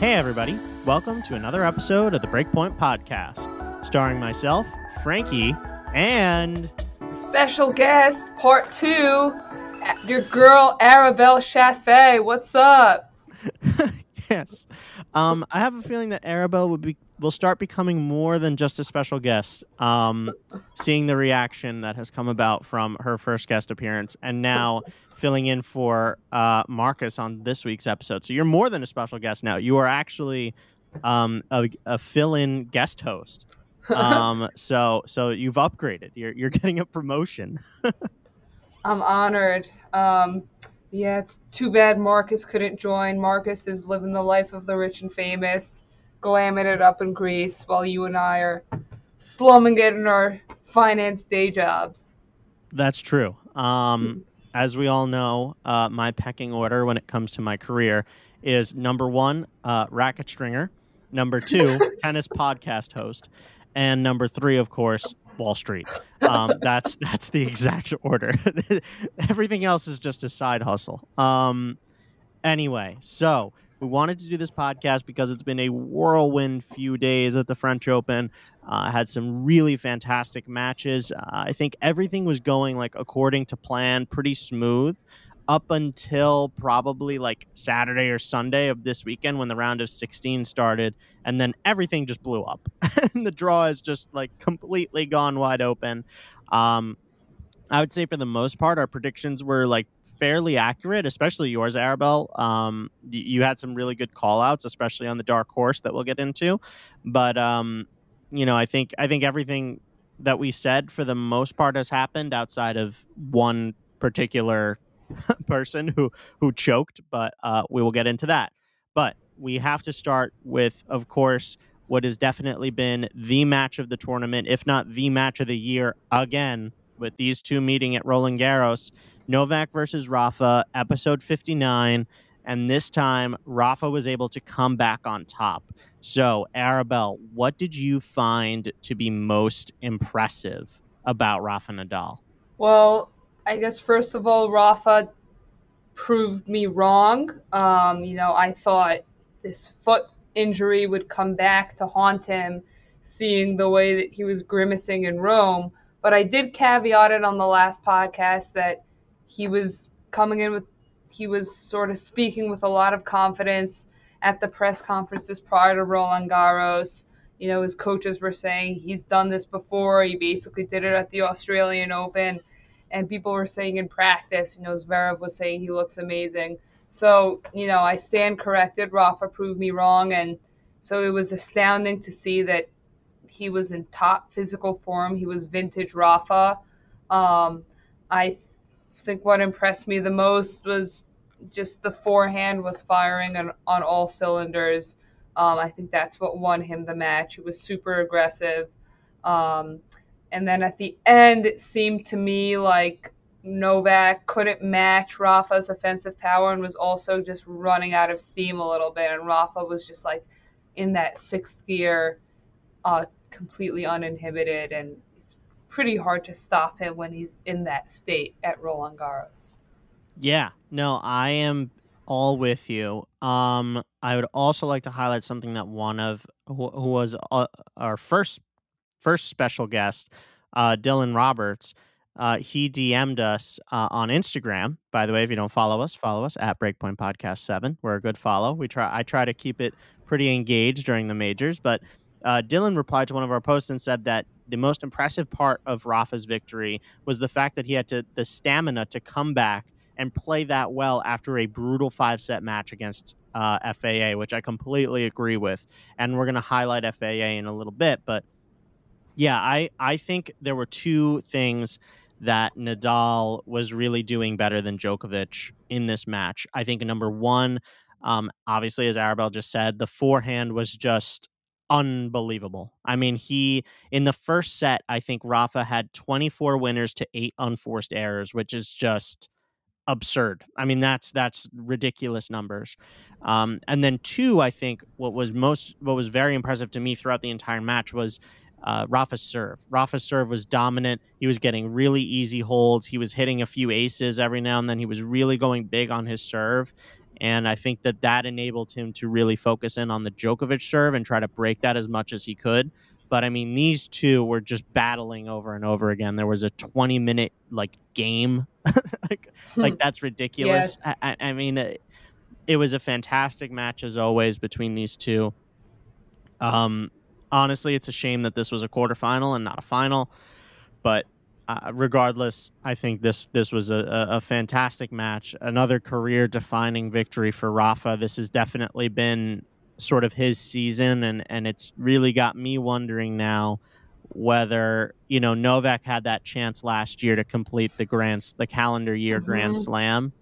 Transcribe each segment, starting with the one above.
Hey, everybody. Welcome to another episode of the Breakpoint Podcast, starring myself, Frankie, and. Special guest, part two, your girl, Arabelle Chaffee. What's up? yes. Um, I have a feeling that Arabelle would be will start becoming more than just a special guest. Um, seeing the reaction that has come about from her first guest appearance, and now filling in for uh, Marcus on this week's episode. So you're more than a special guest now. You are actually um, a, a fill-in guest host. Um, so so you've upgraded. You're you're getting a promotion. I'm honored. Um, yeah, it's too bad Marcus couldn't join. Marcus is living the life of the rich and famous, glamming it up in Greece, while you and I are slumming it in our finance day jobs. That's true. Um, as we all know, uh, my pecking order when it comes to my career is number one, uh, racket stringer, number two, tennis podcast host, and number three, of course, Wall Street. Um, that's that's the exact order. Everything else is just a side hustle. Um, anyway, so we wanted to do this podcast because it's been a whirlwind few days at the French Open. Uh, had some really fantastic matches. Uh, I think everything was going like according to plan, pretty smooth up until probably like Saturday or Sunday of this weekend when the round of 16 started. And then everything just blew up. and the draw is just like completely gone wide open. Um, I would say for the most part, our predictions were like fairly accurate, especially yours, Arabelle. Um, you had some really good call outs, especially on the dark horse that we'll get into. But, um, you know, I think I think everything that we said for the most part has happened outside of one particular person who who choked, but uh, we will get into that. But we have to start with, of course, what has definitely been the match of the tournament, if not the match of the year again, with these two meeting at Roland Garros. Novak versus Rafa, episode 59. And this time, Rafa was able to come back on top. So, Arabelle, what did you find to be most impressive about Rafa Nadal? Well, I guess first of all, Rafa proved me wrong. Um, you know, I thought this foot injury would come back to haunt him, seeing the way that he was grimacing in Rome. But I did caveat it on the last podcast that he was coming in with, he was sort of speaking with a lot of confidence at the press conferences prior to Roland Garros. You know, his coaches were saying he's done this before. He basically did it at the Australian Open and people were saying in practice, you know, Zverev was saying he looks amazing. So, you know, I stand corrected. Rafa proved me wrong. And so it was astounding to see that he was in top physical form. He was vintage Rafa. Um, I think what impressed me the most was just the forehand was firing on, on all cylinders. Um, I think that's what won him the match. He was super aggressive. Um, and then at the end, it seemed to me like Novak couldn't match Rafa's offensive power and was also just running out of steam a little bit. And Rafa was just like in that sixth gear, uh, completely uninhibited. And it's pretty hard to stop him when he's in that state at Roland Garros. Yeah, no, I am all with you. Um, I would also like to highlight something that one of who, who was uh, our first first special guest, uh, Dylan Roberts, uh, he DM'd us uh, on Instagram. By the way, if you don't follow us, follow us at Breakpoint Podcast Seven. We're a good follow. We try. I try to keep it pretty engaged during the majors. But uh, Dylan replied to one of our posts and said that the most impressive part of Rafa's victory was the fact that he had to the stamina to come back and play that well after a brutal five set match against uh, FAA, which I completely agree with. And we're going to highlight FAA in a little bit, but yeah, I I think there were two things that Nadal was really doing better than Djokovic in this match. I think number one, um, obviously, as Arabelle just said, the forehand was just unbelievable. I mean, he in the first set, I think Rafa had 24 winners to eight unforced errors, which is just absurd. I mean, that's that's ridiculous numbers. Um, and then two, I think what was most what was very impressive to me throughout the entire match was uh, Rafa's serve. Rafa's serve was dominant. He was getting really easy holds. He was hitting a few aces every now and then. He was really going big on his serve. And I think that that enabled him to really focus in on the Djokovic serve and try to break that as much as he could. But I mean, these two were just battling over and over again. There was a 20 minute like game, like, like that's ridiculous. Yes. I, I mean, it, it was a fantastic match as always between these two. Um, honestly, it's a shame that this was a quarterfinal and not a final, but uh, regardless, I think this this was a, a, fantastic match, another career defining victory for Rafa. This has definitely been sort of his season, and and it's really got me wondering now whether you know Novak had that chance last year to complete the grand the calendar year Mhm. Grand Slam.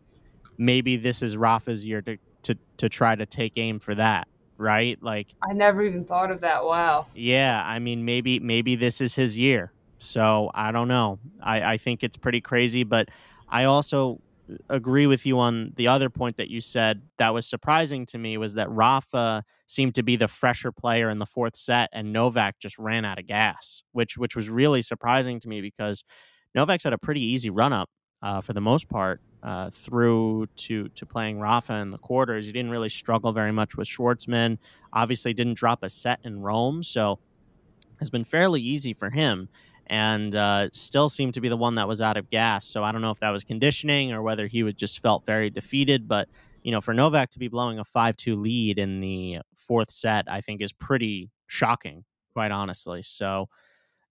Maybe this is Rafa's year to to to try to take aim for that, right? Like I never even thought of that. Wow. yeah, I mean, maybe maybe this is his year. So I don't know. I, I think it's pretty crazy, but I also agree with you on the other point that you said that was surprising to me was that Rafa seemed to be the fresher player in the fourth set and Novak just ran out of gas, which which was really surprising to me because Novak's had a pretty easy run up uh, for the most part uh, through to to playing Rafa in the quarters. He didn't really struggle very much with Schwartzman. Obviously, didn't drop a set in Rome, so has been fairly easy for him. And uh, still seemed to be the one that was out of gas. So I don't know if that was conditioning or whether he just felt very defeated. But you know, for Novak to be blowing a five-two lead in the fourth set, I think is pretty shocking, quite honestly. So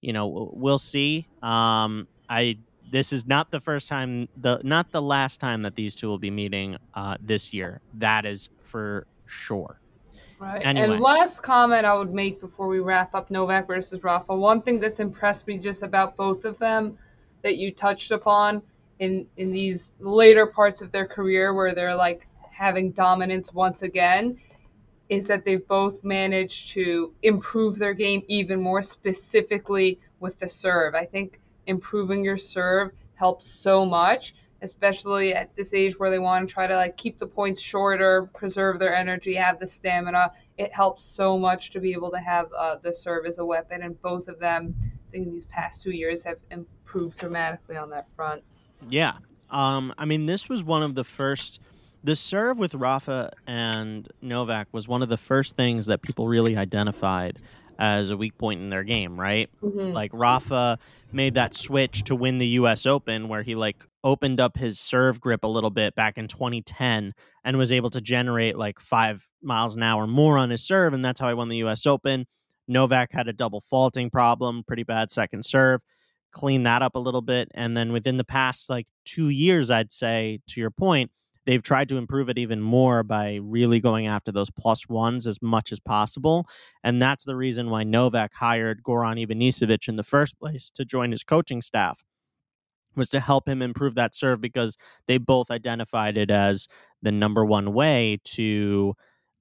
you know, we'll see. Um, I this is not the first time the not the last time that these two will be meeting uh, this year. That is for sure. Right. Anyway. And last comment I would make before we wrap up Novak versus Rafa. One thing that's impressed me just about both of them that you touched upon in in these later parts of their career where they're like having dominance once again is that they've both managed to improve their game even more specifically with the serve. I think improving your serve helps so much especially at this age where they want to try to like keep the points shorter, preserve their energy, have the stamina. It helps so much to be able to have uh, the serve as a weapon, and both of them, I think, these past two years have improved dramatically on that front. Yeah. Um, I mean, this was one of the first. The serve with Rafa and Novak was one of the first things that people really identified as a weak point in their game, right? Mm-hmm. Like Rafa made that switch to win the US Open where he like opened up his serve grip a little bit back in 2010 and was able to generate like 5 miles an hour more on his serve and that's how he won the US Open. Novak had a double faulting problem, pretty bad second serve. Cleaned that up a little bit and then within the past like 2 years I'd say to your point they've tried to improve it even more by really going after those plus ones as much as possible. And that's the reason why Novak hired Goran Ivanisevic in the first place to join his coaching staff was to help him improve that serve because they both identified it as the number one way to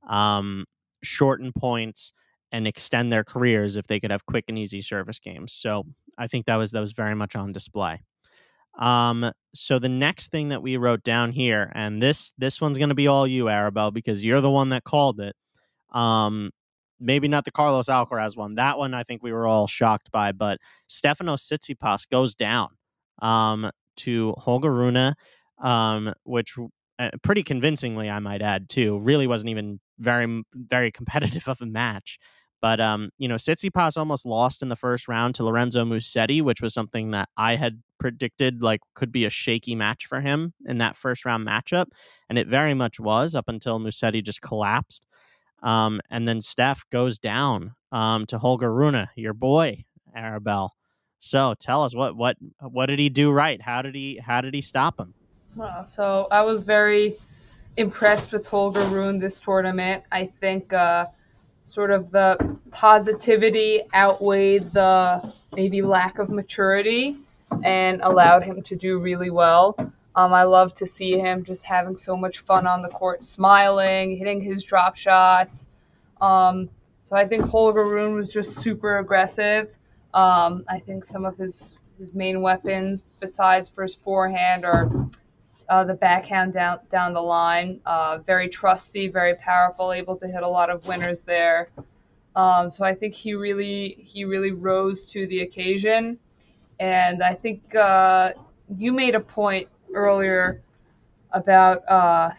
um, shorten points and extend their careers if they could have quick and easy service games. So I think that was that was very much on display. Um, so the next thing that we wrote down here, and this this one's to be all you, Arabelle, because you're the one that called it. Um, maybe not the Carlos Alcaraz one. That one I think we were all shocked by, but Stefano Tsitsipas goes down um, to Holger Rune, um, which uh, pretty convincingly, I might add, too. Really wasn't even very very competitive of a match. But um, you know, Tsitsipas almost lost in the first round to Lorenzo Musetti, which was something that I had predicted like could be a shaky match for him in that first round matchup, and it very much was up until Musetti just collapsed. Um, and then Steph goes down um, to Holger Rune, your boy, Arabelle. So tell us what what what did he do right? How did he how did he stop him? Well, So I was very impressed with Holger Rune this tournament. I think uh, sort of the positivity outweighed the maybe lack of maturity and allowed him to do really well. Um, I love to see him just having so much fun on the court, smiling, hitting his drop shots. Um, so I think Holger Rune was just super aggressive. Um, I think some of his his main weapons, besides for his forehand, are uh, the backhand down down the line. Uh, very trusty, very powerful, able to hit a lot of winners there. Um, so I think he really he really rose to the occasion, and I think uh, you made a point earlier about uh,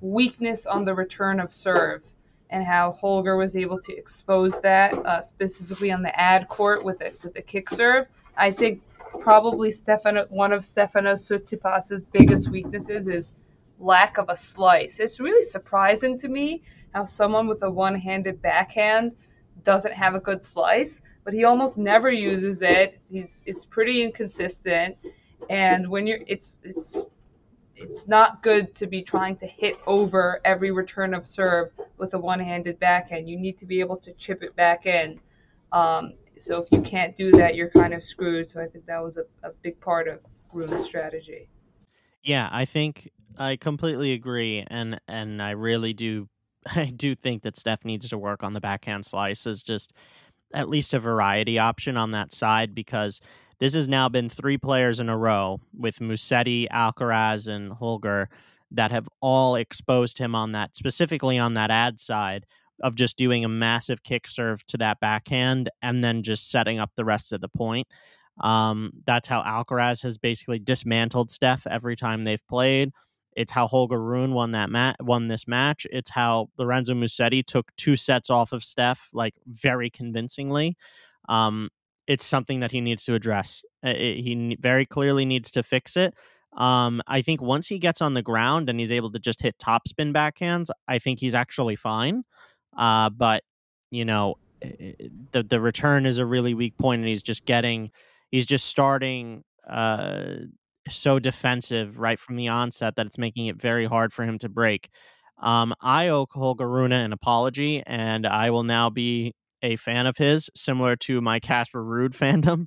weakness on the return of serve and how Holger was able to expose that uh, specifically on the ad court with a with a kick serve. I think probably Stefano one of Stefano Tsitsipas's biggest weaknesses is lack of a slice. It's really surprising to me how someone with a one-handed backhand doesn't have a good slice, but he almost never uses it. He's it's pretty inconsistent, and when you're it's it's it's not good to be trying to hit over every return of serve with a one-handed backhand. You need to be able to chip it back in. Um, so if you can't do that, you're kind of screwed. So I think that was a, a big part of Rune's strategy. Yeah, I think I completely agree, and and I really do. I do think that Steph needs to work on the backhand slices, just at least a variety option on that side because this has now been three players in a row with Musetti, Alcaraz, and Holger that have all exposed him on that, specifically on that ad side of just doing a massive kick serve to that backhand and then just setting up the rest of the point. Um, that's how Alcaraz has basically dismantled Steph every time they've played. It's how Holger Rune won that mat won this match. It's how Lorenzo Musetti took two sets off of Steph like very convincingly. Um, it's something that he needs to address. It, he very clearly needs to fix it. Um, I think once he gets on the ground and he's able to just hit topspin backhands, I think he's actually fine. Uh, but you know, the the return is a really weak point, and he's just getting, he's just starting uh, so defensive right from the onset that it's making it very hard for him to break. Um, I owe Holger Rune an apology, and I will now be a fan of his, similar to my Casper Ruud fandom.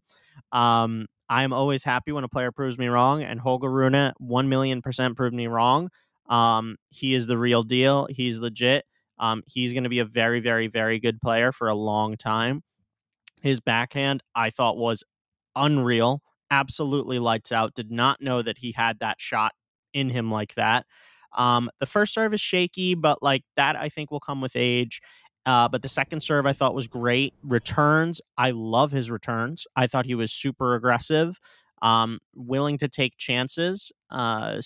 Um, I am always happy when a player proves me wrong, and Holger Rune, 1 million percent proved me wrong. Um, he is the real deal. He's legit. Um, he's going to be a very, very, very good player for a long time. His backhand, I thought, was unreal. Absolutely lights out. Did not know that he had that shot in him like that. Um, the first serve is shaky, but like that, I think will come with age. Uh, but the second serve I thought was great. Returns, I love his returns. I thought he was super aggressive, um, willing to take chances, uh,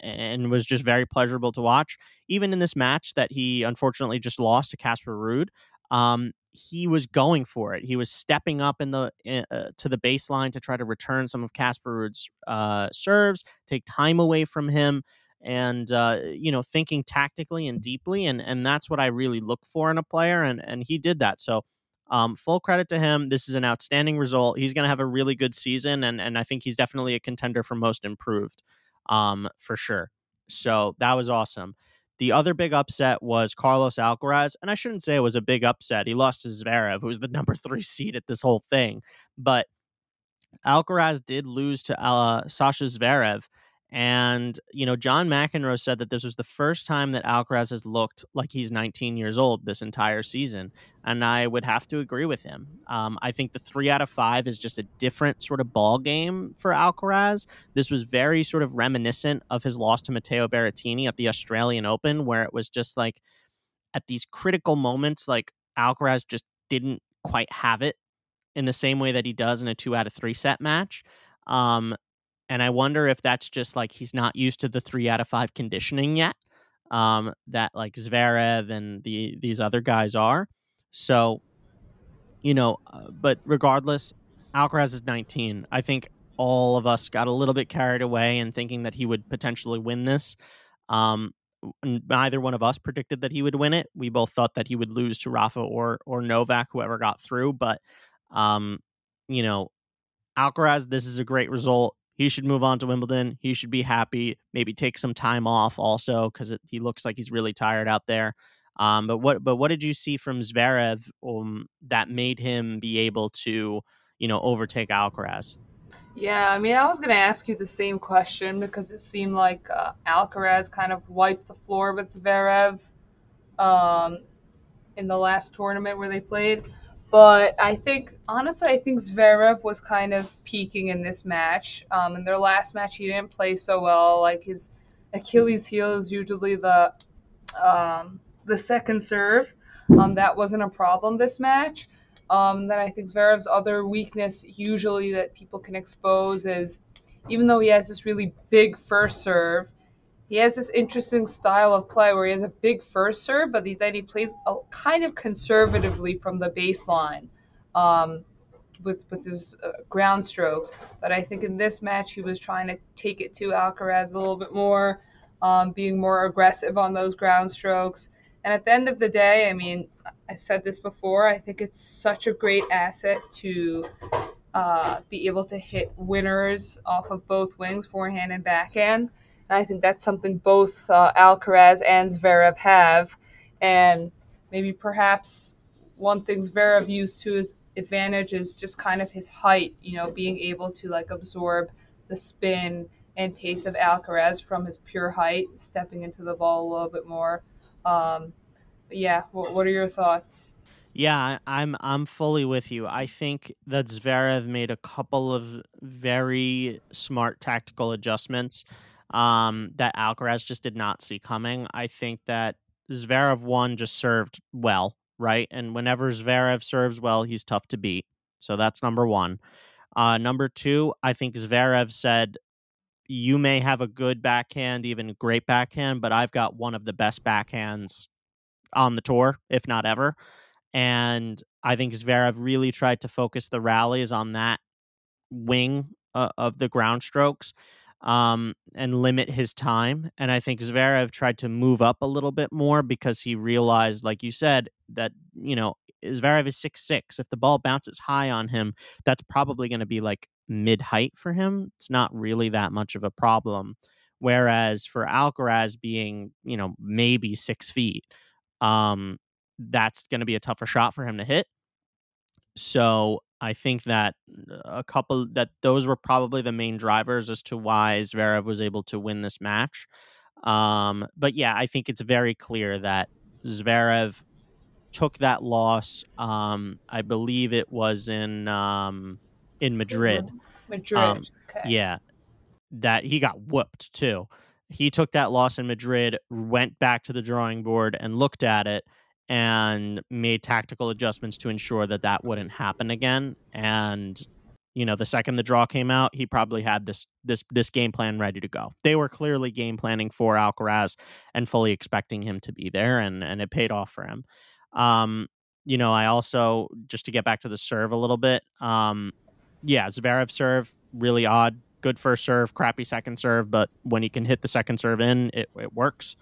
and was just very pleasurable to watch. Even in this match that he unfortunately just lost to Casper Ruud, um, he was going for it. He was stepping up in the uh, to the baseline to try to return some of Casper Ruud's uh, serves, take time away from him and uh, you know thinking tactically and deeply and and that's what I really look for in a player and and he did that so um, full credit to him this is an outstanding result he's going to have a really good season and and I think he's definitely a contender for most improved um, for sure. So that was awesome. The other big upset was Carlos Alcaraz and I shouldn't say it was a big upset he lost to Zverev who was the number 3 seed at this whole thing but Alcaraz did lose to uh, Sasha Zverev and, you know, John McEnroe said that this was the first time that Alcaraz has looked like he's 19 years old this entire season. And I would have to agree with him. Um, I think the three out of five is just a different sort of ball game for Alcaraz. This was very sort of reminiscent of his loss to Matteo Berrettini at the Australian Open, where it was just like at these critical moments, like Alcaraz just didn't quite have it in the same way that he does in a two out of three set match. Um, and I wonder if that's just like he's not used to the three out of five conditioning yet. Um, that like Zverev and the these other guys are. So, you know, uh, but regardless, Alcaraz is 19. I think all of us got a little bit carried away in thinking that he would potentially win this. Um, neither one of us predicted that he would win it. We both thought that he would lose to Rafa or or Novak, whoever got through. But, um, you know, Alcaraz, this is a great result he should move on to Wimbledon. He should be happy. Maybe take some time off also because he looks like he's really tired out there. Um, but what but what did you see from Zverev um, that made him be able to you know overtake Alcaraz? Yeah, I mean, I was going to ask you the same question because it seemed like uh, Alcaraz kind of wiped the floor with Zverev um, in the last tournament where they played. But I think, honestly, I think Zverev was kind of peaking in this match. Um, in their last match, he didn't play so well. Like his Achilles heel is usually the um, the second serve. Um, that wasn't a problem this match. Um, then I think Zverev's other weakness, usually that people can expose, is even though he has this really big first serve, he has this interesting style of play where he has a big first serve, but then he plays a, kind of conservatively from the baseline. Um, with with his uh, ground strokes. But I think in this match he was trying to take it to Alcaraz a little bit more, um, being more aggressive on those ground strokes. And at the end of the day, I mean, I said this before. I think it's such a great asset to uh, be able to hit winners off of both wings, forehand and backhand. And I think that's something both uh, Alcaraz and Zverev have. And maybe perhaps one thing Zverev used to his advantage is just kind of his height, you know, being able to like absorb the spin and pace of Alcaraz from his pure height, stepping into the ball a little bit more. Um, yeah, what, what are your thoughts? Yeah, I'm I'm fully with you. I think that Zverev made a couple of very smart tactical adjustments um, that Alcaraz just did not see coming. I think that Zverev one just served well, right? And whenever Zverev serves well, he's tough to beat. So that's number one. Uh, number two, I think Zverev said, "You may have a good backhand, even great backhand, but I've got one of the best backhands on the tour, if not ever." And I think Zverev really tried to focus the rallies on that wing uh, of the ground strokes um, and limit his time. And I think Zverev tried to move up a little bit more because he realized, like you said, that, you know, Zverev is six six. If the ball bounces high on him, that's probably going to be like mid height for him. It's not really that much of a problem. Whereas for Alcaraz being, you know, maybe six feet, um, that's going to be a tougher shot for him to hit. So I think that a couple that those were probably the main drivers as to why Zverev was able to win this match. Um, but yeah, I think it's very clear that Zverev took that loss. Um, I believe it was in um, in Madrid. Madrid. Um, okay. Yeah, that he got whooped too. He took that loss in Madrid, went back to the drawing board and looked at it and made tactical adjustments to ensure that that wouldn't happen again. And you know, the second the draw came out, he probably had this this this game plan ready to go. They were clearly game planning for Alcaraz and fully expecting him to be there, and and it paid off for him. Um, you know, I also just to get back to the serve a little bit. Um, yeah, Zverev serve really odd. Good first serve, crappy second serve, but when he can hit the second serve in, it, it works.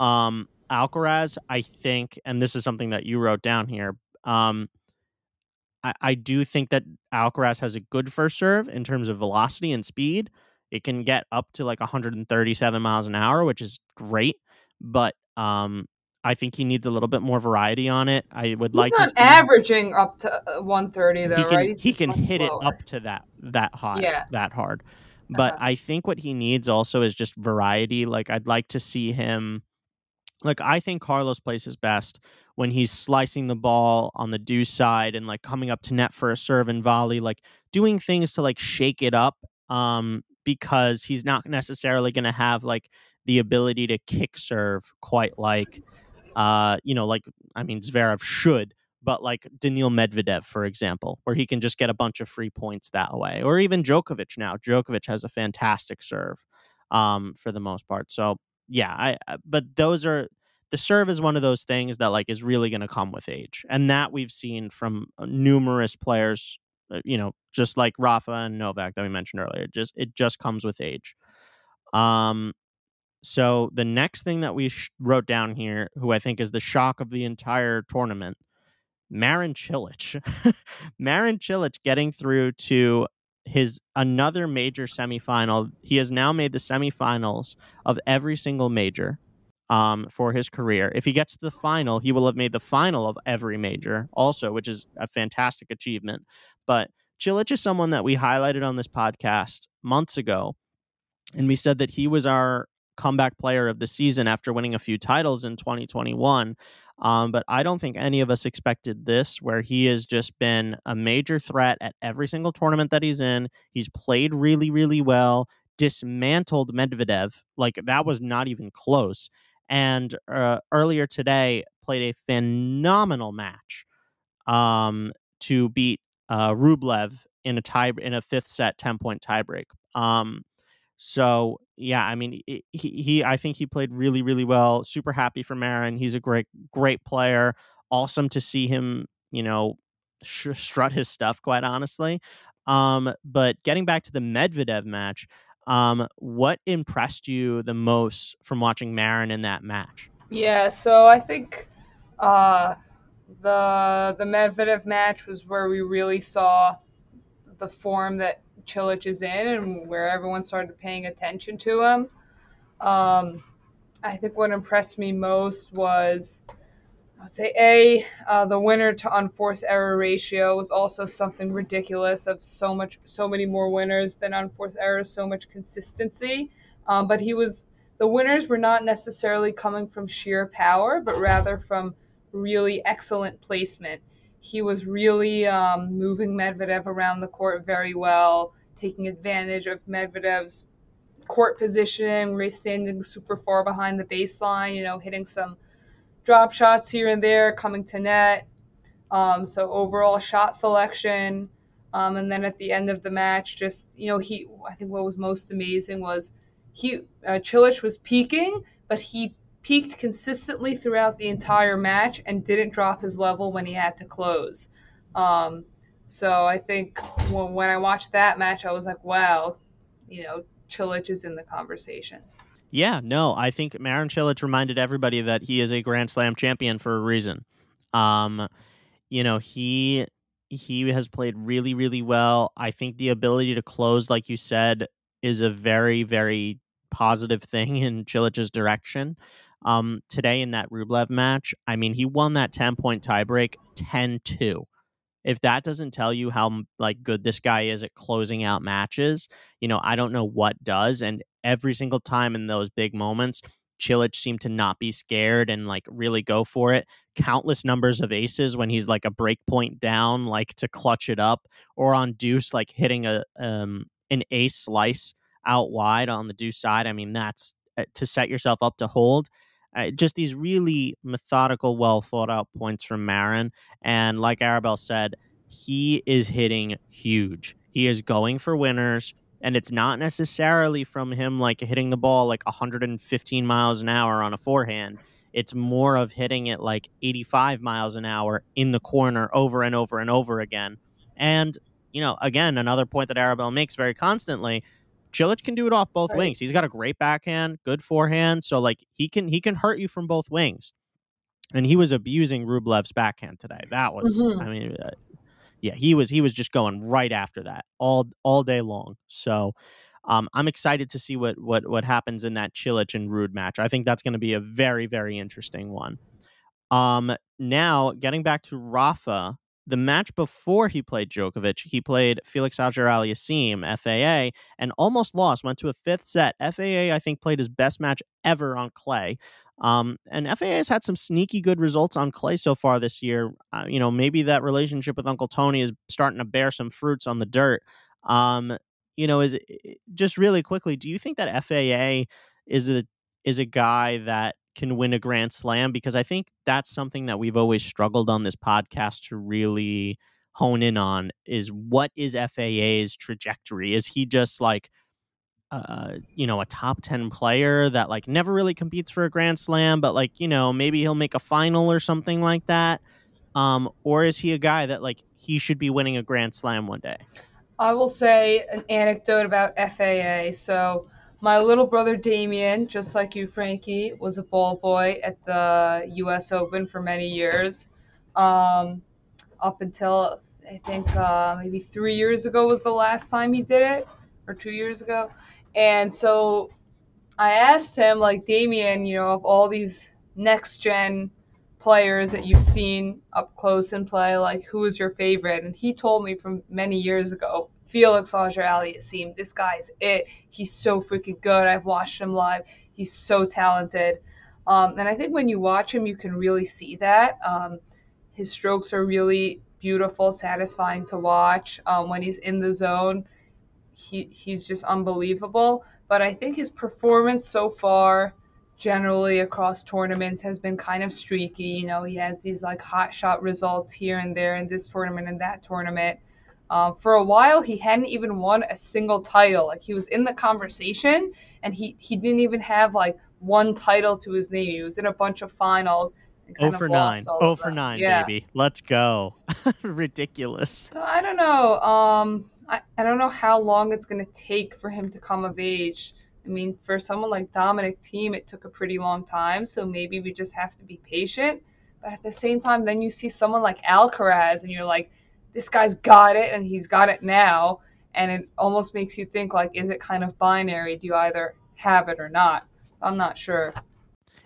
Um, Alcaraz, I think, and this is something that you wrote down here. Um, I, I do think that Alcaraz has a good first serve in terms of velocity and speed. It can get up to like 137 miles an hour, which is great. But um, I think he needs a little bit more variety on it. I would He's like not to averaging up to uh, 130 though, he can, right? He's he can hit it up to that that high, Yeah. that hard. But Uh-huh. I think what he needs also is just variety. Like I'd like to see him. Like I think Carlos plays his best when he's slicing the ball on the deuce side and like coming up to net for a serve and volley, like doing things to like shake it up. Um, because he's not necessarily going to have like the ability to kick serve quite like, uh, you know, like I mean Zverev should, but like Daniil Medvedev, for example, where he can just get a bunch of free points that way, or even Djokovic now. Djokovic has a fantastic serve, um, for the most part. So yeah, I, I but those are the serve is one of those things that like is really going to come with age, and that we've seen from uh, numerous players. uh, You know, just like Rafa and Novak that we mentioned earlier. Just it just comes with age. Um, so the next thing that we sh- wrote down here, who I think is the shock of the entire tournament, Marin Cilic. Marin Cilic getting through to his another major semifinal. He has now made the semifinals of every single major um, for his career. If he gets to the final, he will have made the final of every major also, which is a fantastic achievement. But Cilic is someone that we highlighted on this podcast months ago, and we said that he was our comeback player of the season after winning a few titles in 2021. Um, but I don't think any of us expected this, where he has just been a major threat at every single tournament that he's in. He's played really, really well, dismantled Medvedev. Like that was not even close. And uh, earlier today, played a phenomenal match um, to beat uh, Rublev in a tie in a fifth set ten point tiebreak. Um, so yeah, I mean, he, he I think he played really really well. Super happy for Marin. He's a great great player. Awesome to see him, you know, sh- strut his stuff. Quite honestly. Um, but getting back to the Medvedev match, um, what impressed you the most from watching Marin in that match? Yeah, so I think uh, the the Medvedev match was where we really saw the form that Cilic is in and where everyone started paying attention to him. Um, I think what impressed me most was, I would say, A, uh, the winner to unforced error ratio was also something ridiculous of so much, so many more winners than unforced errors, so much consistency. Um, but he was, the winners were not necessarily coming from sheer power, but rather from really excellent placement. He was really um, moving Medvedev around the court very well, taking advantage of Medvedev's court position, he's standing super far behind the baseline, you know, hitting some drop shots here and there, coming to net. Um, so overall shot selection. Um, and then at the end of the match, just, you know, he, I think what was most amazing was he, uh, Cilic was peaking, but he peaked consistently throughout the entire match and didn't drop his level when he had to close. Um, so I think when, when I watched that match, I was like, wow, you know, Cilic is in the conversation. Yeah, no, I think Marin Cilic reminded everybody that he is a Grand Slam champion for a reason. Um, you know, he he has played really, really well. I think the ability to close, like you said, is a very, very positive thing in Cilic's direction um, today in that Rublev match. I mean, he won that 10 point tiebreak 10 2. If that doesn't tell you how like good this guy is at closing out matches, you know, I don't know what does. And every single time in those big moments, Cilic seemed to not be scared and like really go for it. Countless numbers of aces when he's like a break point down, like to clutch it up, or on deuce, like hitting a um an ace slice out wide on the deuce side. I mean, that's uh, to set yourself up to hold just these really methodical, well thought out points from Marin. And like Arabelle said, he is hitting huge. He is going for winners. And it's not necessarily from him like hitting the ball like 115 miles an hour on a forehand. It's more of hitting it like 85 miles an hour in the corner over and over and over again. And, you know, again, another point that Arabelle makes very constantly Cilic can do it off both right. wings. He's got a great backhand, good forehand, so like he can he can hurt you from both wings. And he was abusing Rublev's backhand today. That was, mm-hmm. I mean, uh, yeah, he was he was just going right after that all all day long. So um, I'm excited to see what what what happens in that Cilic and Ruud match. I think that's going to be a very very interesting one. Um, now getting back to Rafa, the match before he played Djokovic, he played Felix Auger Aliassime, FAA, and almost lost. Went to a fifth set. FAA, I think, played his best match ever on clay. Um, and FAA has had some sneaky good results on clay so far this year. Uh, you know, maybe that relationship with Uncle Tony is starting to bear some fruits on the dirt. Um, you know, is just really quickly, do you think that FAA is a is a guy that can win a grand slam because I think that's something that we've always struggled on this podcast to really hone in on is what is FAA's trajectory? Is he just like uh, you know, a top 10 player that like never really competes for a grand slam, but like, you know, maybe he'll make a final or something like that? Um, or is he a guy that like he should be winning a grand slam one day? I will say an anecdote about FAA. So my little brother Damien, just like you, Frankie, was a ball boy at the U.S. Open for many years, um, up until I think uh, maybe three years ago was the last time he did it, or two years ago. And so I asked him, like Damien, you know, of all these next gen players that you've seen up close and play, like who is your favorite? And he told me from many years ago, Felix Auger-Aliassime. It seemed this guy's it. He's so freaking good. I've watched him live. He's so talented. Um, and I think when you watch him, you can really see that. Um, his strokes are really beautiful, satisfying to watch. Um, when he's in the zone, he, he's just unbelievable. But I think his performance so far, generally across tournaments, has been kind of streaky. You know, he has these like hot shot results here and there in this tournament and that tournament. Um, for a while, he hadn't even won a single title. Like he was in the conversation, and he he didn't even have like one title to his name. He was in a bunch of finals. Oh for nine. Oh for nine, yeah. baby. Let's go. Ridiculous. So I don't know. Um, I, I don't know how long it's gonna take for him to come of age. I mean, for someone like Dominic Thiem, it took a pretty long time. So maybe we just have to be patient. But at the same time, then you see someone like Alcaraz, and you're like, this guy's got it, and he's got it now. And it almost makes you think, like, is it kind of binary? Do you either have it or not? I'm not sure.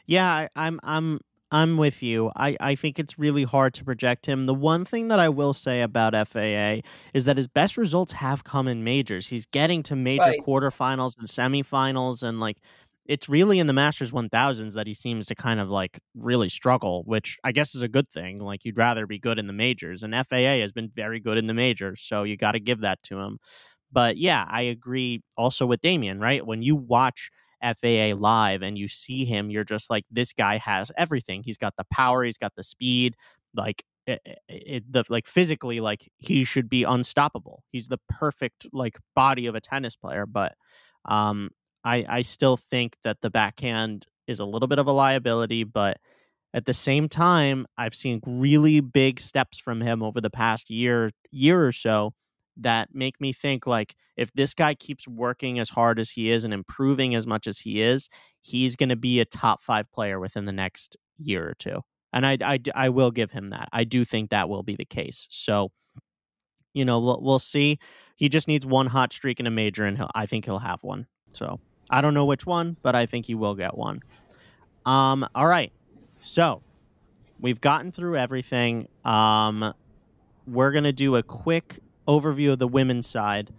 Yeah, I'm I'm I'm with you. I, I think it's really hard to project him. The one thing that I will say about FAA is that his best results have come in majors. He's getting to major right. quarterfinals and semifinals, and like it's really in the Masters 1000s that he seems to kind of like really struggle, which I guess is a good thing. Like you'd rather be good in the majors, and FAA has been very good in the majors, so you got to give that to him. But yeah, I agree also with Damien, right? When you watch FAA live and you see him, you're just like, this guy has everything. He's got the power, he's got the speed, like it, eh, it, eh, eh, the like physically, like he should be unstoppable. He's the perfect like body of a tennis player, but um, I I still think that the backhand is a little bit of a liability, but at the same time, I've seen really big steps from him over the past year year or so that make me think like if this guy keeps working as hard as he is and improving as much as he is, he's going to be a top five player within the next year or two. And I, I, I will give him that. I do think that will be the case. So, you know, we'll, we'll see. He just needs one hot streak in a major, and I think he'll have one. So I don't know which one, but I think he will get one. Um, all right. So we've gotten through everything. Um, we're gonna do a quick overview of the women's side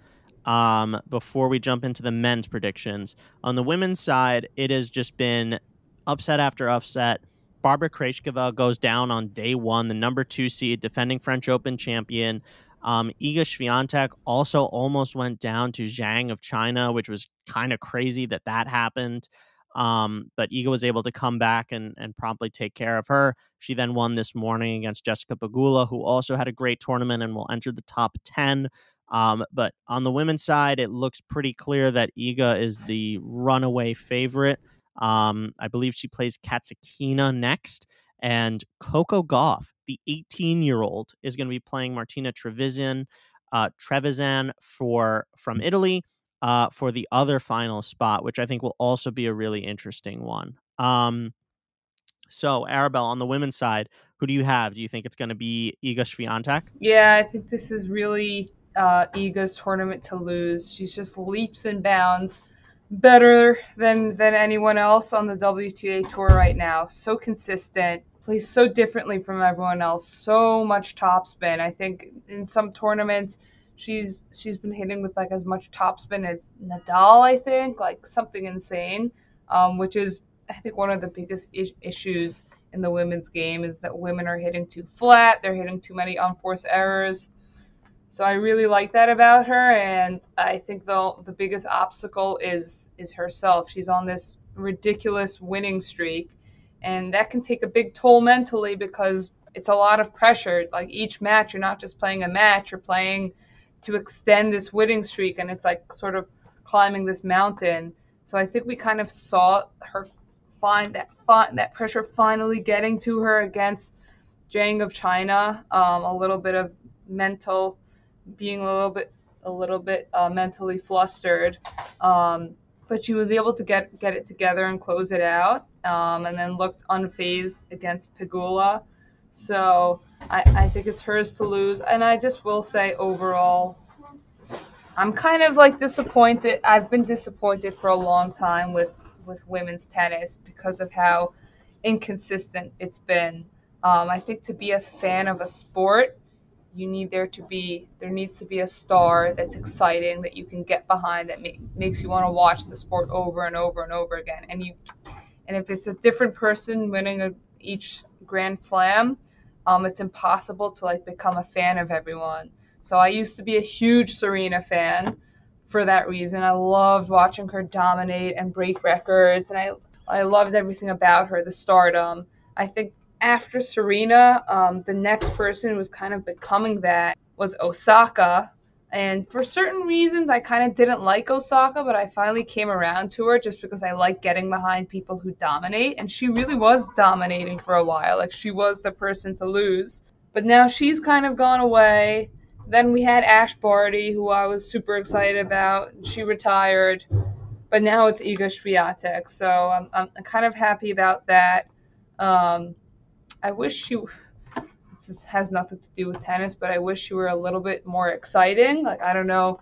um, before we jump into the men's predictions. On the women's side, it has just been upset after upset. Barbara Krejcikova goes down on day one, the number two seed, defending French Open champion. Um, Iga Swiatek also almost went down to Zhang of China, which was kind of crazy that that happened. Um, but Iga was able to come back and, and promptly take care of her. She then won this morning against Jessica Pegula, who also had a great tournament and will enter the top 10. Um, but on the women's side, it looks pretty clear that Iga is the runaway favorite. Um, I believe she plays Kasatkina next. And Coco Gauff, the 18 year old, is going to be playing Martina Trevisan, uh, Trevisan for from Italy uh, for the other final spot, which I think will also be a really interesting one. Um, so, Arabelle, on the women's side, who do you have? Do you think it's going to be Iga Swiatek? Yeah, I think this is really uh, Iga's tournament to lose. She's just leaps and bounds better than than anyone else on the WTA tour right now. So consistent, plays so differently from everyone else. So much topspin. I think in some tournaments she's she's been hitting with like as much topspin as Nadal, I think, like something insane, um, which is I think one of the biggest is- issues in the women's game is that women are hitting too flat, they're hitting too many unforced errors. So I really like that about her, and I think the the biggest obstacle is is herself. She's on this ridiculous winning streak, and that can take a big toll mentally because it's a lot of pressure. Like each match, you're not just playing a match, you're playing to extend this winning streak, and it's like sort of climbing this mountain. So I think we kind of saw her find that find that pressure finally getting to her against Zhang of China. Um, a little bit of mental, being a little bit a little bit uh, mentally flustered. Um, but she was able to get get it together and close it out, um, and then looked unfazed against Pegula. So I, I think it's hers to lose. And I just will say overall, I'm kind of like disappointed. I've been disappointed for a long time with, with women's tennis because of how inconsistent it's been. Um, I think to be a fan of a sport, you need there to be there needs to be a star that's exciting that you can get behind that make, makes you want to watch the sport over and over and over again. And you and if it's a different person winning a, each Grand Slam, um, it's impossible to like become a fan of everyone. So I used to be a huge Serena fan for that reason. I loved watching her dominate and break records, and I I loved everything about her, the stardom. I think after Serena, um, the next person who was kind of becoming that was Osaka. And for certain reasons, I kind of didn't like Osaka, but I finally came around to her just because I like getting behind people who dominate. And she really was dominating for a while. Like, she was the person to lose. But now she's kind of gone away. Then we had Ash Barty, who I was super excited about. She retired. But now it's Iga Swiatek. So I'm, I'm kind of happy about that. Um, I wish she this has nothing to do with tennis, but I wish you were a little bit more exciting. Like I don't know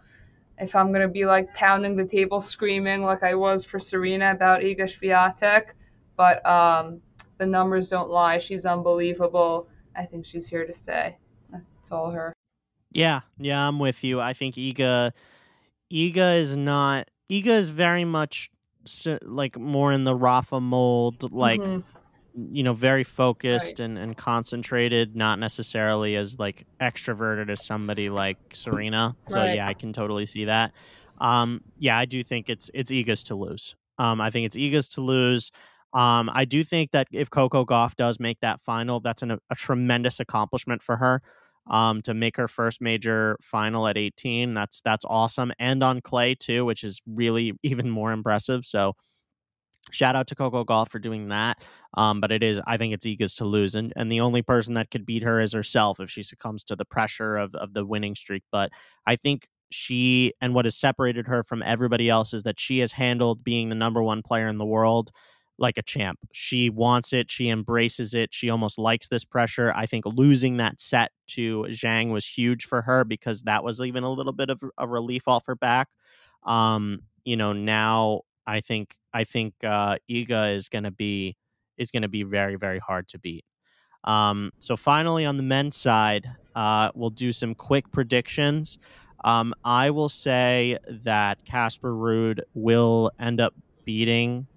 if I'm gonna be like pounding the table screaming like I was for Serena about Iga Swiatek, but um, the numbers don't lie. She's unbelievable. I think she's here to stay. That's all her. Yeah, yeah, I'm with you. I think Iga, Iga is not. Iga is very much like more in the Rafa mold, like. Mm-hmm you know very focused right. and, and concentrated not necessarily as like extroverted as somebody like serena. So right. yeah i can totally see that. Um yeah i do think it's it's Iga's to lose. Um i think it's Iga's to lose. Um i do think that if coco Gauff does make that final that's an, a tremendous accomplishment for her. Um to make her first major final at 18 that's that's awesome. And on clay too which is really even more impressive. So Shout out to Coco Gauff for doing that. Um, but it is, I think it's Iga's to lose. And, and the only person that could beat her is herself if she succumbs to the pressure of, of the winning streak. But I think she and what has separated her from everybody else is that she has handled being the number one player in the world like a champ. She wants it. She embraces it. She almost likes this pressure. I think losing that set to Zhang was huge for her because that was even a little bit of a relief off her back. Um, you know, now I think I think uh, Iga is going to be is going to be very very hard to beat. Um, so finally, on the men's side, uh, we'll do some quick predictions. Um, I will say that Casper Ruud will end up beating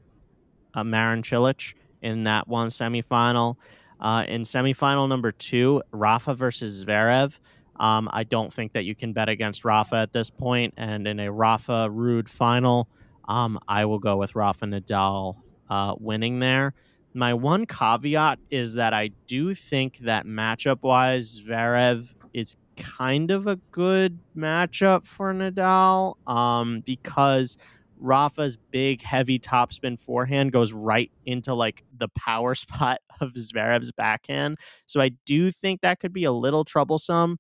uh, Marin Cilic in that one semifinal. Uh, in semifinal number two, Rafa versus Zverev. Um, I don't think that you can bet against Rafa at this point, and in a Rafa Ruud final, um, I will go with Rafa Nadal uh, winning there. My one caveat is that I do think that matchup wise, Zverev is kind of a good matchup for Nadal um, because Rafa's big, heavy topspin forehand goes right into like the power spot of Zverev's backhand. So I do think that could be a little troublesome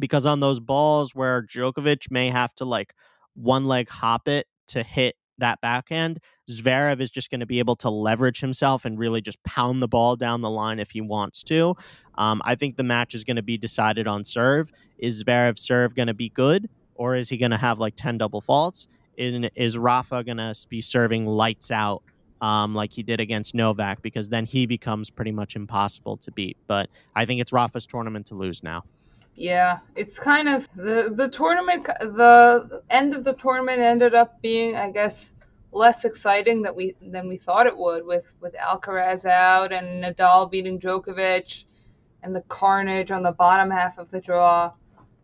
because on those balls where Djokovic may have to like one leg hop it to hit that backhand, Zverev is just going to be able to leverage himself and really just pound the ball down the line if he wants to. Um, I think the match is going to be decided on serve. Is Zverev's serve going to be good, or is he going to have like 10 double faults? In, is Rafa going to be serving lights out um, like he did against Novak? Because then he becomes pretty much impossible to beat. But I think it's Rafa's tournament to lose now. Yeah, it's kind of the the tournament. The end of the tournament ended up being, I guess, less exciting that we than we thought it would, with with Alcaraz out and Nadal beating Djokovic, and the carnage on the bottom half of the draw.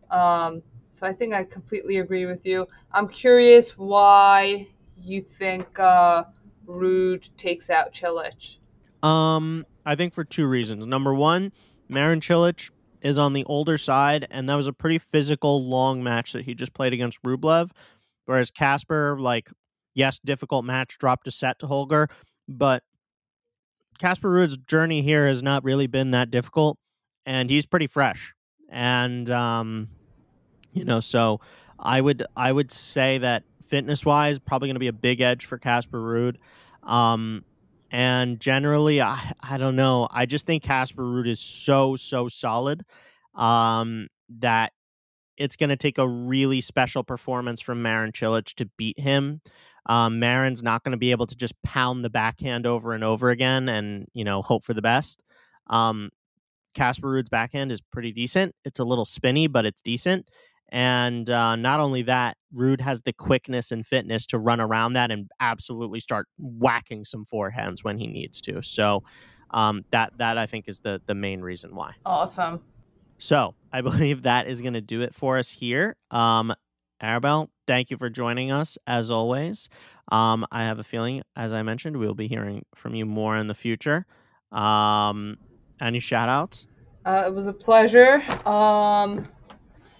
Um, so I think I completely agree with you. I'm curious why you think uh, Ruud takes out Cilic. Um, I think for two reasons. Number one, Marin Cilic is on the older side, and that was a pretty physical, long match that he just played against Rublev. Whereas Casper, like, yes, difficult match, dropped a set to Holger, but Casper Ruud's journey here has not really been that difficult, and he's pretty fresh. And um, you know, so I would I would say that fitness wise, probably going to be a big edge for Casper Ruud. Um, and generally, I, I don't know. I just think Casper Ruud is so, so solid um, that it's going to take a really special performance from Marin Cilic to beat him. Um, Marin's not going to be able to just pound the backhand over and over again and, you know, hope for the best. Um, Casper Ruud's backhand is pretty decent. It's a little spinny, but it's decent. And uh, not only that, Ruud has the quickness and fitness to run around that and absolutely start whacking some forehands when he needs to. So um, that that I think is the the main reason why. Awesome. So I believe that is going to do it for us here. Um, Arabelle, thank you for joining us as always. Um, I have a feeling, as I mentioned, we'll be hearing from you more in the future. Um, any shout outs? Uh, it was a pleasure. Um,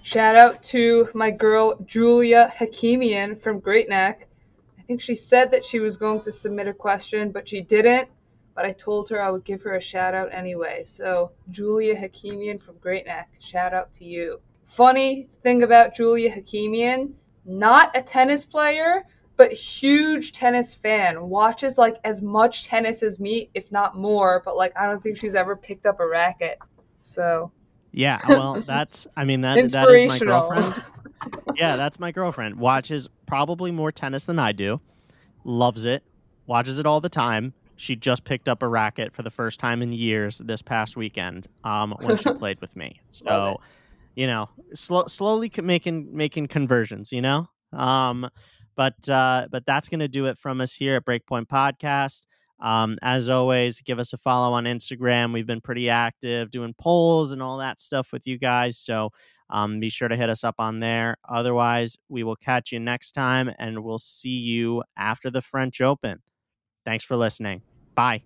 Shout out to my girl Julia Hakimian from Great Neck. I think she said that she was going to submit a question, but she didn't. But I told her I would give her a shout out anyway. So, Julia Hakimian from Great Neck, shout out to you. Funny thing about Julia Hakimian, not a tennis player, but huge tennis fan. Watches like as much tennis as me, if not more, but like I don't think she's ever picked up a racket. So yeah, well, that's I mean that that is my girlfriend. yeah, that's my girlfriend. Watches probably more tennis than I do. Loves it. Watches it all the time. She just picked up a racket for the first time in years this past weekend um, when she played with me. So, you know, slow, slowly making making conversions. You know, um, but uh, but that's gonna do it from us here at Breakpoint Podcast. Um, as always, give us a follow on Instagram. We've been pretty active doing polls and all that stuff with you guys. So um, be sure to hit us up on there. Otherwise, we will catch you next time and we'll see you after the French Open. Thanks for listening. Bye.